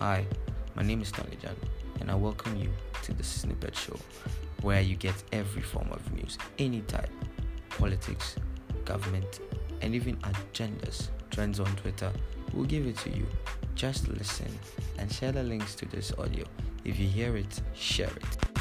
Hi, my name is Stanley Gyan, and I welcome you to the Snippet Show, where you get every form of news, any type politics, government, and even agendas, trends on Twitter. We'll give it to you. Just listen and share the links to this audio. If you hear it, share it.